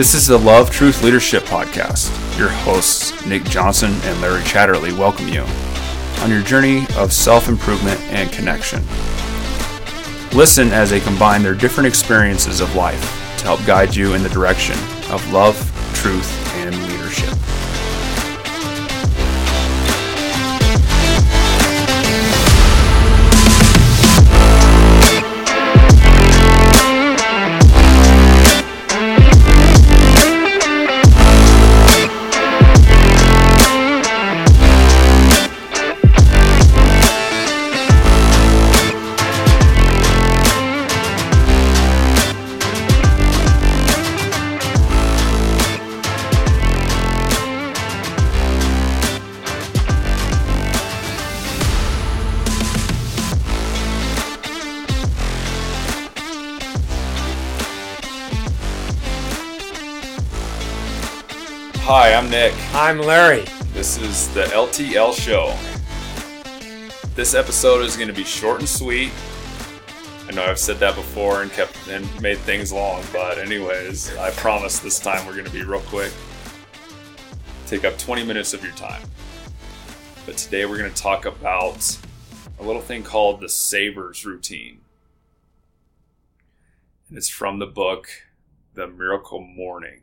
This is the Love Truth Leadership Podcast. Your hosts, Nick Johnson and Larry Chatterley, welcome you on your journey of self improvement and connection. Listen as they combine their different experiences of life to help guide you in the direction of love, truth, I'm Larry. This is the LTL show. This episode is going to be short and sweet. I know I've said that before and kept and made things long, but anyways, I promise this time we're going to be real quick. Take up 20 minutes of your time. But today we're going to talk about a little thing called the Savers routine. And it's from the book The Miracle Morning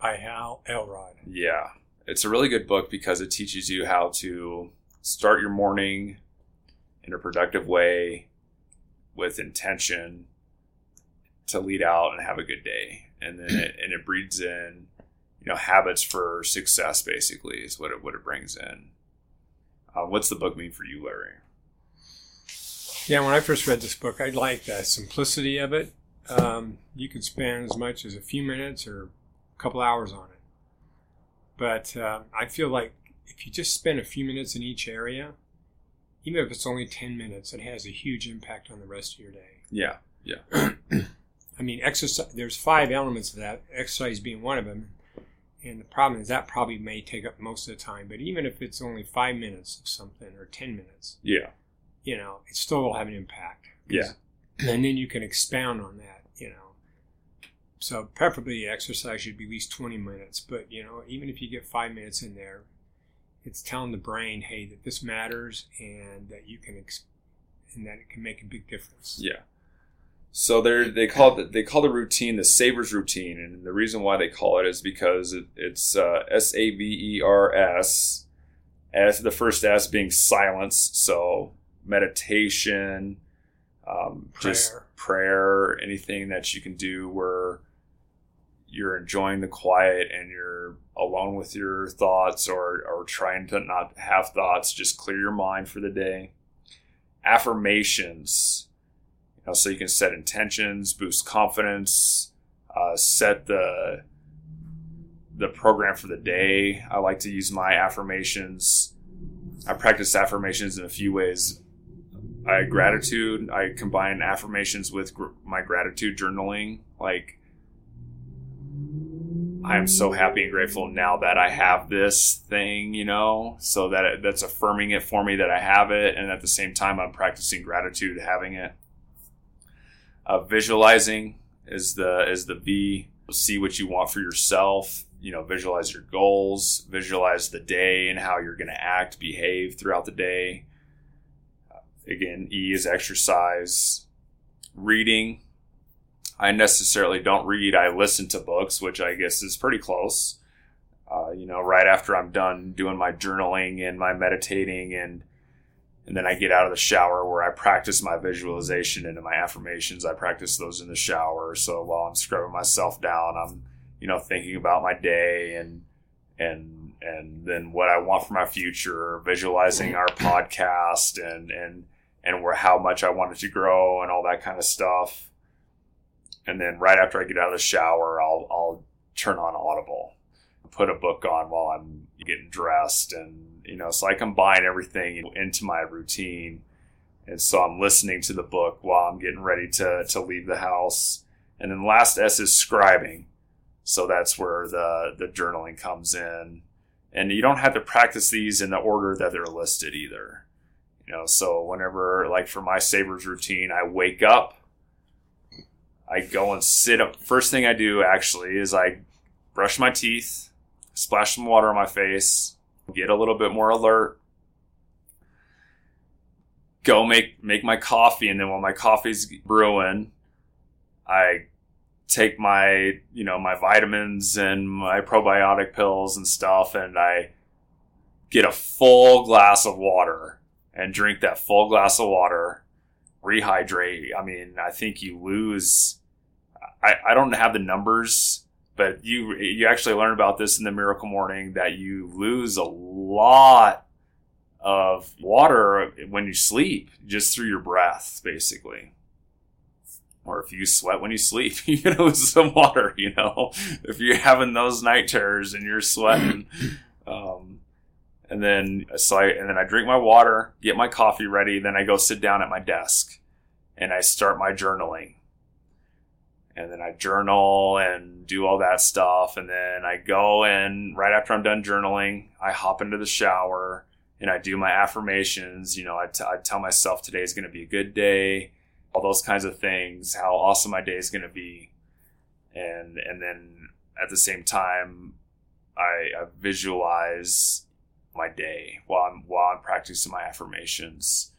by Hal Elrod. Yeah. It's a really good book because it teaches you how to start your morning in a productive way with intention to lead out and have a good day. And then it, and it breeds in, you know, habits for success basically is what it, what it brings in. Uh, what's the book mean for you, Larry? Yeah, when I first read this book, I liked the simplicity of it. Um, you could spend as much as a few minutes or a couple hours on it. But uh, I feel like if you just spend a few minutes in each area, even if it's only 10 minutes, it has a huge impact on the rest of your day. Yeah, yeah. I mean, exercise, there's five elements of that, exercise being one of them. And the problem is that probably may take up most of the time. But even if it's only five minutes of something or 10 minutes, yeah, you know, it still will have an impact. Yeah. And then you can expound on that, you know so preferably exercise should be at least 20 minutes but you know even if you get five minutes in there it's telling the brain hey that this matters and that you can ex- and that it can make a big difference yeah so they they call it they call the routine the savers routine and the reason why they call it is because it, it's uh, s-a-v-e-r-s as the first s being silence so meditation um, prayer. just prayer anything that you can do where you're enjoying the quiet and you're alone with your thoughts or, or trying to not have thoughts, just clear your mind for the day. Affirmations, you know, so you can set intentions, boost confidence, uh, set the the program for the day. I like to use my affirmations. I practice affirmations in a few ways. I gratitude. I combine affirmations with gr- my gratitude journaling. Like I am so happy and grateful now that I have this thing, you know, so that it, that's affirming it for me that I have it, and at the same time, I'm practicing gratitude having it. Uh, visualizing is the is the V. See what you want for yourself. You know, visualize your goals, visualize the day and how you're going to act, behave throughout the day. Again, E is exercise. Reading, I necessarily don't read. I listen to books, which I guess is pretty close. Uh, you know, right after I'm done doing my journaling and my meditating, and and then I get out of the shower where I practice my visualization and my affirmations. I practice those in the shower. So while I'm scrubbing myself down, I'm you know thinking about my day and and and then what I want for my future, visualizing our podcast and and and where how much I want it to grow and all that kind of stuff and then right after I get out of the shower, I'll I'll turn on Audible, put a book on while I'm getting dressed, and you know, so I combine everything into my routine, and so I'm listening to the book while I'm getting ready to to leave the house, and then last S is scribing, so that's where the the journaling comes in, and you don't have to practice these in the order that they're listed either. You know, so whenever like for my savers routine, I wake up I go and sit up. First thing I do actually is I brush my teeth, splash some water on my face, get a little bit more alert, go make make my coffee, and then while my coffee's brewing, I take my you know my vitamins and my probiotic pills and stuff, and I get a full glass of water and drink that full glass of water, rehydrate. I mean, I think you lose. I, I don't have the numbers, but you you actually learn about this in the Miracle Morning that you lose a lot of water when you sleep just through your breath, basically. Or if you sweat when you sleep, you lose some water. You know, if you're having those night terrors and you're sweating. Um, and then so I and then I drink my water, get my coffee ready, then I go sit down at my desk and I start my journaling. And then I journal and do all that stuff and then I go and right after I'm done journaling, I hop into the shower and I do my affirmations, you know, I, t- I tell myself today is going to be a good day, all those kinds of things, how awesome my day is going to be. And and then at the same time I, I visualize my day while I'm while I'm practicing my affirmations,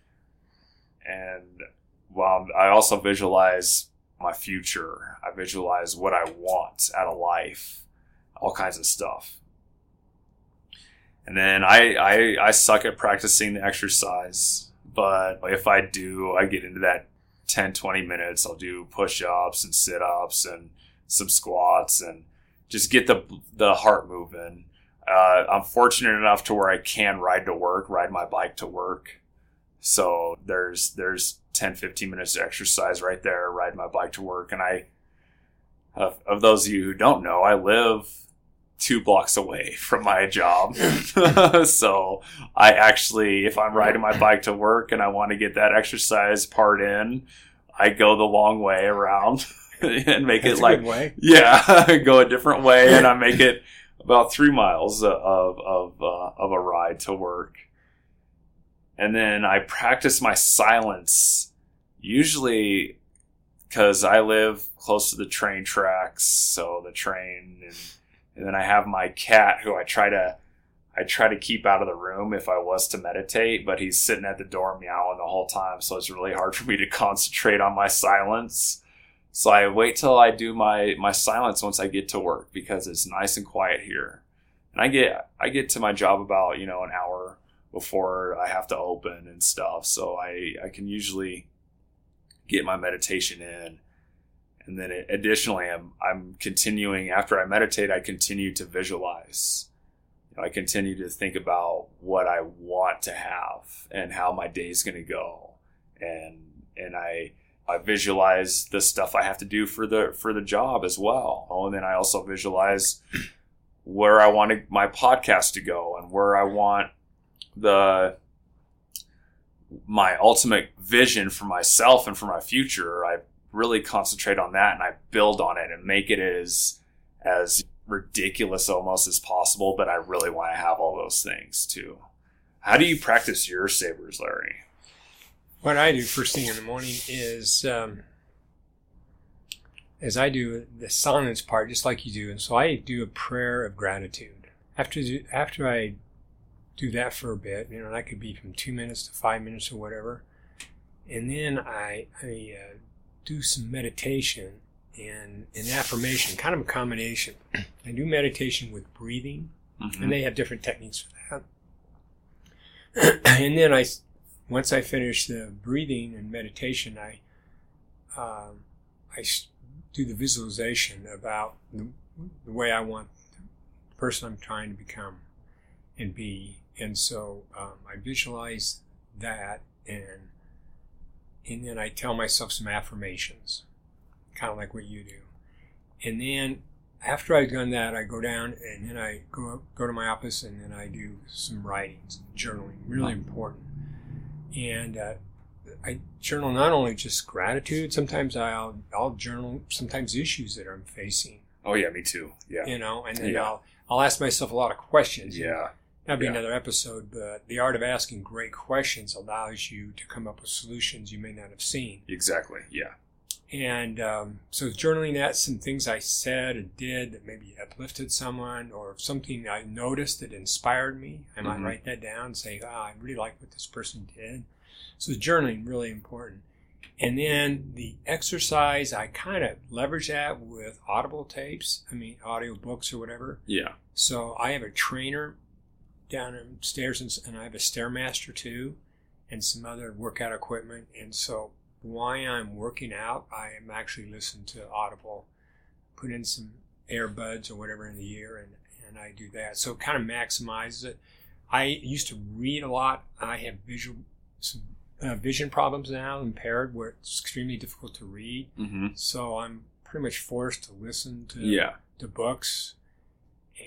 and while I also visualize my future, I visualize what I want out of life, all kinds of stuff. And then I, I I suck at practicing the exercise, but if I do, I get into that 10, 20 minutes. I'll do push ups and sit ups and some squats and just get the the heart moving uh, I'm fortunate enough to where I can ride to work, ride my bike to work. So there's there's 10, 15 minutes of exercise right there, ride my bike to work. And I, of, of those of you who don't know, I live two blocks away from my job. so I actually, if I'm riding my bike to work and I want to get that exercise part in, I go the long way around and make That's it like, yeah, go a different way and I make it about three miles of of uh, of a ride to work, and then I practice my silence. Usually, because I live close to the train tracks, so the train, and, and then I have my cat who I try to I try to keep out of the room if I was to meditate, but he's sitting at the door meowing the whole time, so it's really hard for me to concentrate on my silence. So I wait till I do my my silence once I get to work because it's nice and quiet here. And I get I get to my job about, you know, an hour before I have to open and stuff. So I I can usually get my meditation in. And then additionally I'm I'm continuing after I meditate I continue to visualize. I continue to think about what I want to have and how my day is going to go. And and I I visualize the stuff I have to do for the for the job as well. Oh, and then I also visualize where I want my podcast to go and where I want the my ultimate vision for myself and for my future. I really concentrate on that and I build on it and make it as as ridiculous almost as possible, but I really want to have all those things too. How do you practice your savers, Larry? What I do first thing in the morning is, um, is I do the silence part just like you do, and so I do a prayer of gratitude. After after I do that for a bit, you know, and that could be from two minutes to five minutes or whatever, and then I I uh, do some meditation and an affirmation, kind of a combination. I do meditation with breathing, mm-hmm. and they have different techniques for that. and then I once I finish the breathing and meditation, I um, I do the visualization about the, the, way I want the person I'm trying to become and be, and so um, I visualize that, and and then I tell myself some affirmations, kind of like what you do, and then after I've done that, I go down and then I go go to my office and then I do some writings, journaling, really important and uh, I journal not only just gratitude. Sometimes I'll I'll journal sometimes issues that I'm facing. Oh yeah, me too. Yeah, you know, and then yeah. I'll I'll ask myself a lot of questions. Yeah, that'd be yeah. another episode. But the art of asking great questions allows you to come up with solutions you may not have seen. Exactly. Yeah. And um, so journaling that, some things I said and did that maybe uplifted someone, or something I noticed that inspired me, I might Mhm. write that down and say, "Ah, I really like what this person did." So journaling really important. And then the exercise, I kind of leverage that with audible tapes. I mean, audio books or whatever. Yeah. So I have a trainer downstairs, and, and I have a stairmaster too, and some other workout equipment. And so while I'm working out, I am actually listening to Audible, put in some earbuds or whatever in the ear, and and I do that. So it kind of maximizes it. I used to read a lot. I have visual some uh, vision problems now, impaired, where it's extremely difficult to read. Mm-hmm. So I'm pretty much forced to listen to Yeah. the books.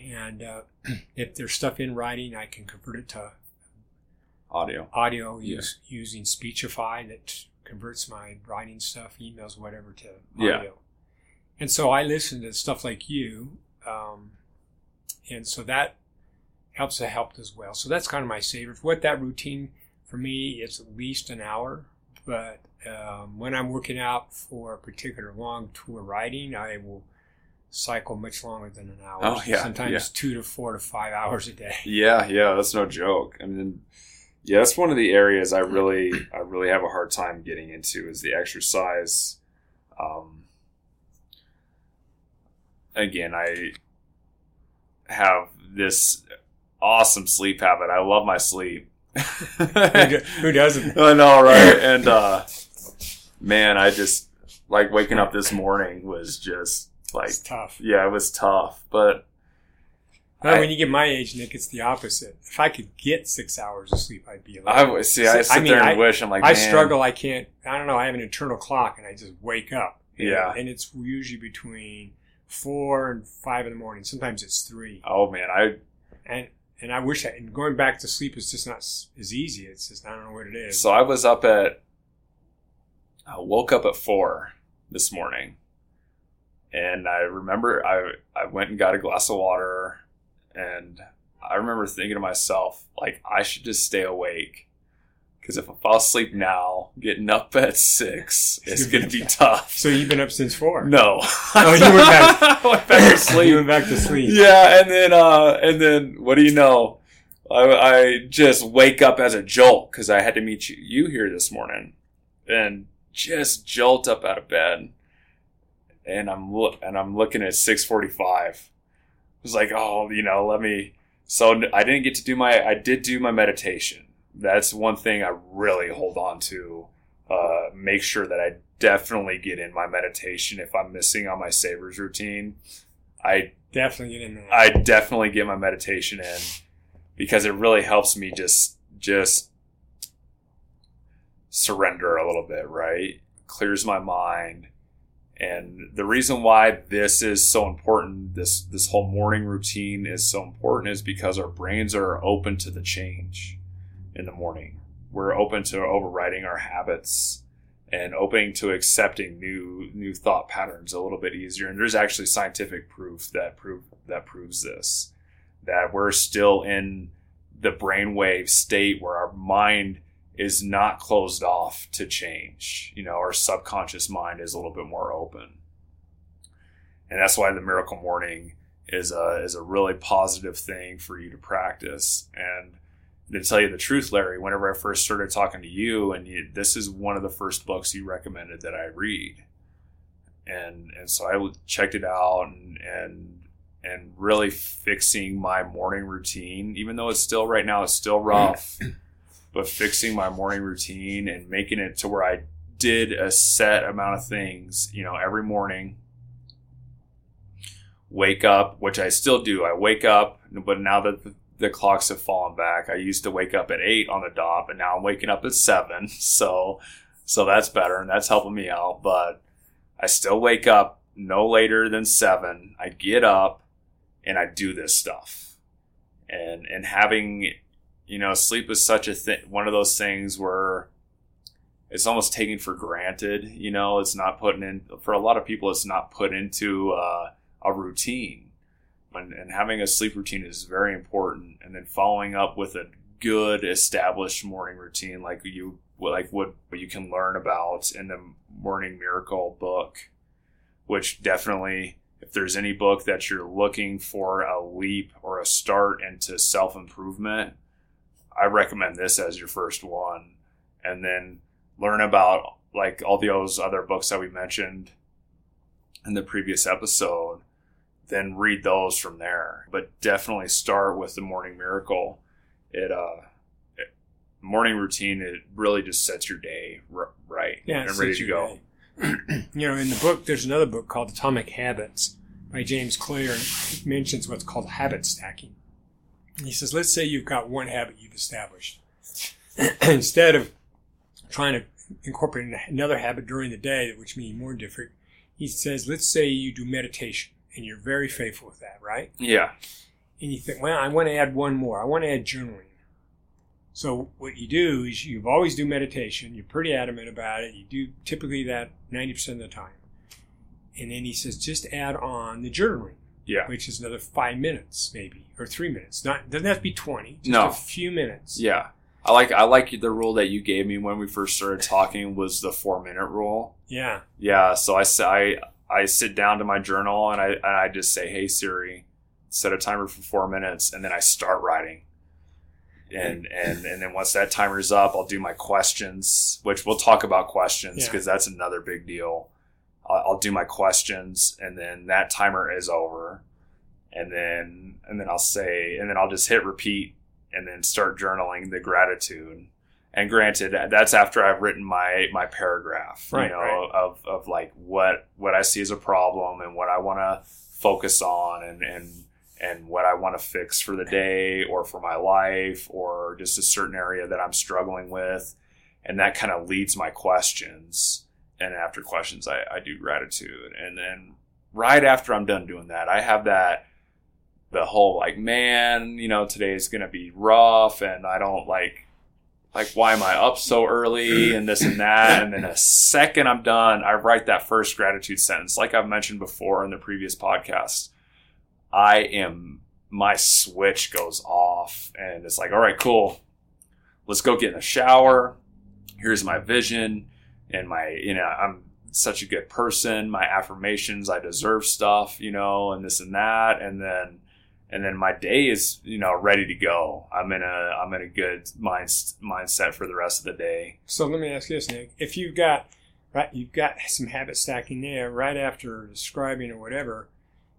And uh, if there's stuff in writing, I can convert it to Audio. audio Yeah. use, using Speechify that converts my writing stuff, emails, whatever, to audio. Yeah. And so I listen to stuff like you. Um, and so that helps to help as well. So that's kind of my savers. What that routine for me is at least an hour. But um, when I'm working out for a particular long tour riding, I will cycle much longer than an hour. Oh, yeah, Sometimes yeah. two to four to five hours a day. Yeah, yeah, that's no joke. I mean, yeah, that's one of the areas I really, I really have a hard time getting into is the exercise. Um, again, I have this awesome sleep habit. I love my sleep. who, doesn't? I know, right? And uh, man, I just like waking up this morning was just like, It's tough. yeah, it was tough, but Well, I- when you get my age, Nick, it's the opposite. If I could get six hours of sleep, I'd be. I alive. w- see. I So, I sit mean, there and I- wish I'm like, I man, struggle. I can't. I don't know. I have an internal clock, and I just wake up. Yeah. and it's usually between four and five in the morning. Sometimes it's three. Oh man, I And and I wish I. And going back to sleep is just not as easy. It's just I don't know what it is. So I was up at, I woke up at four this morning, and I remember I I went and got a glass of water, and I remember thinking to myself like I should just stay awake, because if I fall asleep now, getting up at six is gonna gonna be tough. so you've been up since four. No, Oh, you went back- went back to you sleep. went back to sleep. Yeah, and then uh, and then what do you know? I, I just wake up as a jolt because I had to meet you, you here this morning, and just jolt up out of bed, and I'm look and I'm looking at six forty five. I was like, oh, you know, let me. So I didn't get to do my. I did do my meditation. That's one thing I really hold on to. Uh, make sure that I definitely get in my meditation if I'm missing on my savers routine. I Definitely get in there. I definitely get my meditation in because it really helps me just just surrender a little bit, right? Clears my mind. And the reason why this is so important, this this whole morning routine is so important is because our brains are open to the change in the morning. We're open to overriding our habits and opening to accepting new new thought patterns a little bit easier. And there's actually scientific proof that prove that proves this that we're still in the brainwave state where our mind is not closed off to change. You know, our subconscious mind is a little bit more open. And that's why the miracle morning is a is a really positive thing for you to practice. And to tell you the truth, Larry, whenever I first started talking to you, and you, this is one of the first books you recommended that I read, and and so I checked it out and and and really fixing my morning routine, even though it's still right now it's still rough, but fixing my morning routine and making it to where I did a set amount of things, you know, every morning. Wake up, which I still do. I wake up, but now that the, the clocks have fallen back, I used to wake up at eight on the dot, but now I'm waking up at seven. So, so that's better and that's helping me out. But I still wake up no later than seven. I get up and I do this stuff. And and having you know, sleep is such a thing one of those things where it's almost taken for granted, you know, it's not putting in for a lot of people it's not put into uh, a routine. And, and having a sleep routine is very important and then following up with a good established morning routine like you like what, what you can learn about in the Morning Miracle book, which definitely, if there's any book that you're looking for a leap or a start into self improvement, I recommend this as your first one. And then learn about like all those other books that we mentioned in the previous episode, then read those from there. But definitely start with the Morning Miracle. It, uh, it, morning routine, it really just sets your day r- right Yeah, and ready to go. you know, in the book, there's another book called Atomic Habits by James Clear, and it mentions what's called habit stacking. He says, let's say you've got one habit you've established. Instead of trying to incorporate another habit during the day, which may be more different, he says, let's say you do meditation and you're very faithful with that, right? Yeah. and you think, well, I want to add one more. I want to add journaling. So what you do is you always do meditation. You're pretty adamant about it. You do typically that 90% of the time. And then he says, just add on the journaling, Yeah. which is another five minutes maybe, or three minutes. Not doesn't have to be 20. Just No. a few minutes. Yeah. I like I like the rule that you gave me when we first started talking was the four minute rule. Yeah. Yeah, so I I I sit down to my journal and I and I just say, "Hey Siri, set a timer for four minutes," and then I start writing. And and and then once that timer's up, I'll do my questions, which we'll talk about questions Yeah. because that's another big deal. I'll, I'll do my questions, and then that timer is over, and then and then I'll say, and then I'll just hit repeat, and then start journaling the gratitude. And granted, that's after I've written my my paragraph, Right, you know, right. of of like what what I see as a problem and what I want to focus on, and and and what I want to fix for the day or for my life or just a certain area that I'm struggling with, and that kind of leads my questions. And after questions, I, I do gratitude, and then right after I'm done doing that, I have that the whole like man you know today's gonna be rough and i don't like like why am i up so early and this and that. And then a second i'm done i write that first gratitude sentence. Like i've mentioned before in the previous podcast i am my switch goes off and it's like all right cool. Let's go get in the shower. Here's my vision and my you know i'm such a good person my affirmations i deserve stuff you know and this and that and then and then my day is you know ready to go i'm in a i'm in a good mind, mindset for the rest of the day So let me ask you this, Nick. If you've got right, you've got some habit stacking there. Right after describing or whatever,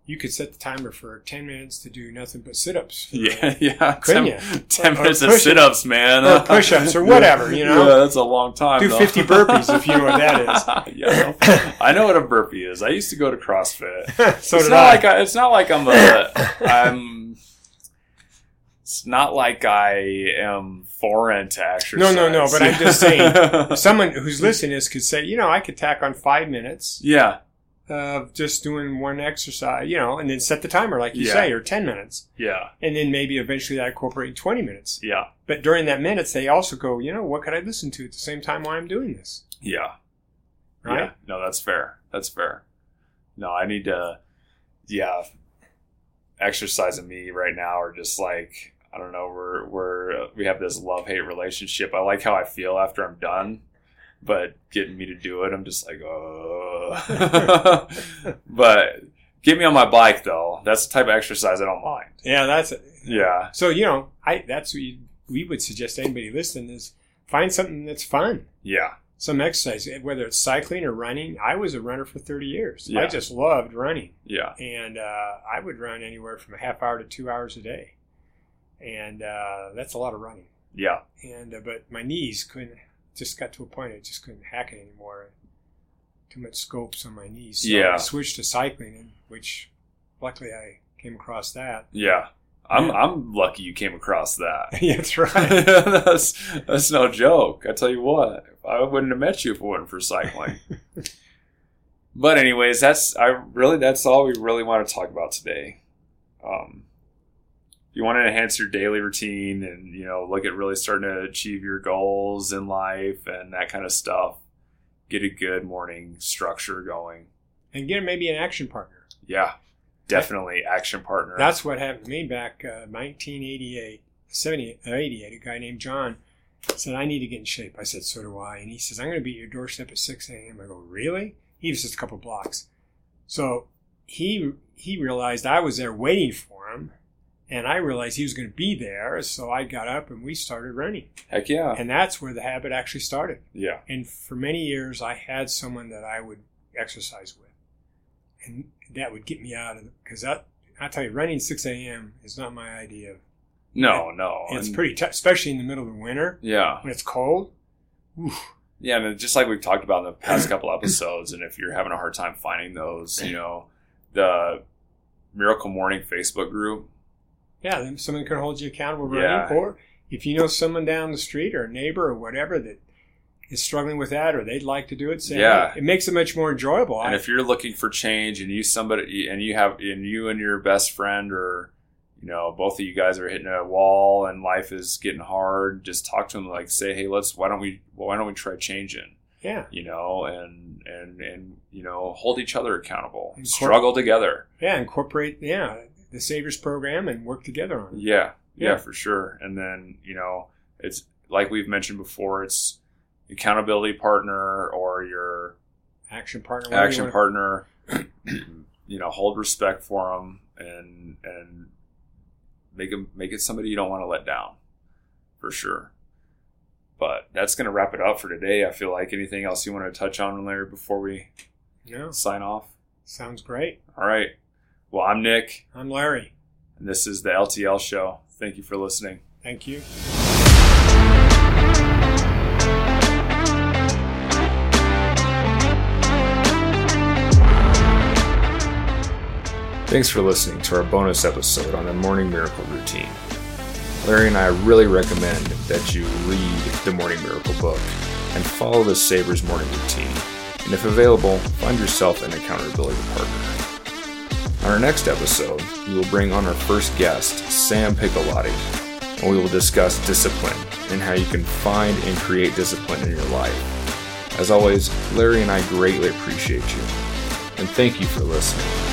you could set the timer for ten minutes to do nothing but sit-ups. yeah yeah Couldn't 10, ya? 10 Or minutes of sit-ups man Or push-ups or whatever, you know? yeah that's a long time Do though. 50 burpees if you know what that is yeah I know, I know what a burpee is i used to go to crossfit so it's did not I. like I, it's not like I'm a I'm. It's not like I am foreign to exercise. No, no, no, but I'm just saying- Someone who's listening to this could say, you know, I could tack on five minutes yeah, of just doing one exercise, you know, and then set the timer, like you Yeah. say, or 10 minutes. yeah, And then maybe eventually I incorporate 20 minutes. yeah, But during that minutes, they also go, you know, what could I listen to at the same time while I'm doing this? yeah, Right? yeah. No, that's fair. That's fair. No, I need to. Yeah, exercise and me right now are just like I don't know. We're we're we have this love hate relationship. I like how I feel after I'm done, but getting me to do it, I'm just like, oh. but get me on my bike though. That's the type of exercise I don't mind. Yeah, that's it. Yeah, So, you know, I that's what you, we would suggest anybody listening is find something that's fun. yeah, Some exercise, whether it's cycling or running. I was a runner for 30 years. Yeah. I just loved running. yeah, and uh, I would run anywhere from a half hour to two hours a day, and uh, that's a lot of running. yeah, And uh, but my knees couldn't. Just got to a point I just couldn't hack it anymore. Too much scopes on my knees. So Yeah. I switched to cycling, which luckily I came across that. yeah. I'm. I'm lucky you came across that. yeah, that's right. that's that's no joke. I tell you what, I wouldn't have met you if it wasn't for cycling. but anyways, that's I really that's all we really want to talk about today. Um, you want to enhance your daily routine and you know look at really starting to achieve your goals in life and that kind of stuff, get a good morning structure going. and get maybe an action partner. Yeah, definitely action partner. That's what happened to me back uh, 1988, 70, uh, 88. A guy named John said, I need to get in shape. I said, so do I. And he says, I'm going to be at your doorstep at 6 a.m. I go, really? He was just a couple blocks. So he he realized I was there waiting for him, and I realized he was going to be there. So I got up and we started running. Heck yeah. And that's where the habit actually started. Yeah. And for many years, I had someone that I would exercise with, and that would get me out of because that I tell you, running 6 a.m. is not my idea. of No, no. It's and- pretty tough, especially in the middle of the winter Yeah. when it's cold. Oof. Yeah, and just like we've talked about in the past couple episodes, and if you're having a hard time finding those, you know, the Miracle Morning Facebook group. Yeah, then someone can hold you accountable running. Or if you know someone down the street or a neighbor or whatever that is struggling with that or they'd like to do it, say, Yeah. it makes it much more enjoyable. And I- if you're looking for change, and you somebody, and you have, and you and your best friend, or you know, both of you guys are hitting a wall, and life is getting hard, just talk to them. Like, say, hey, let's. Why don't we? Why don't we try changing? yeah, You know, and and and you know, hold each other accountable. And Struggle together. yeah, incorporate yeah the Savers program and work together on it. Yeah, yeah, Yeah. for sure. And then you know, it's like we've mentioned before. It's accountability partner or your Action partner. whatever you action partner. you know, hold respect for them and and make them make it somebody you don't want to let down, for sure. But that's going to wrap it up for today. I feel like anything else you want to touch on, Larry, before we No, sign off. sounds great. All right. Well, I'm Nick, I'm Larry. and this is the LTL Show. Thank you for listening. Thank you. Thanks for listening to our bonus episode on the Morning Miracle Routine. Larry and I really recommend that you read the Morning Miracle book and follow the Savers Morning Routine. And if available, find yourself an accountability partner. On our next episode, we will bring on our first guest, Sam Piccolotti, and we will discuss discipline and how you can find and create discipline in your life. As always, Larry and I greatly appreciate you. And thank you for listening.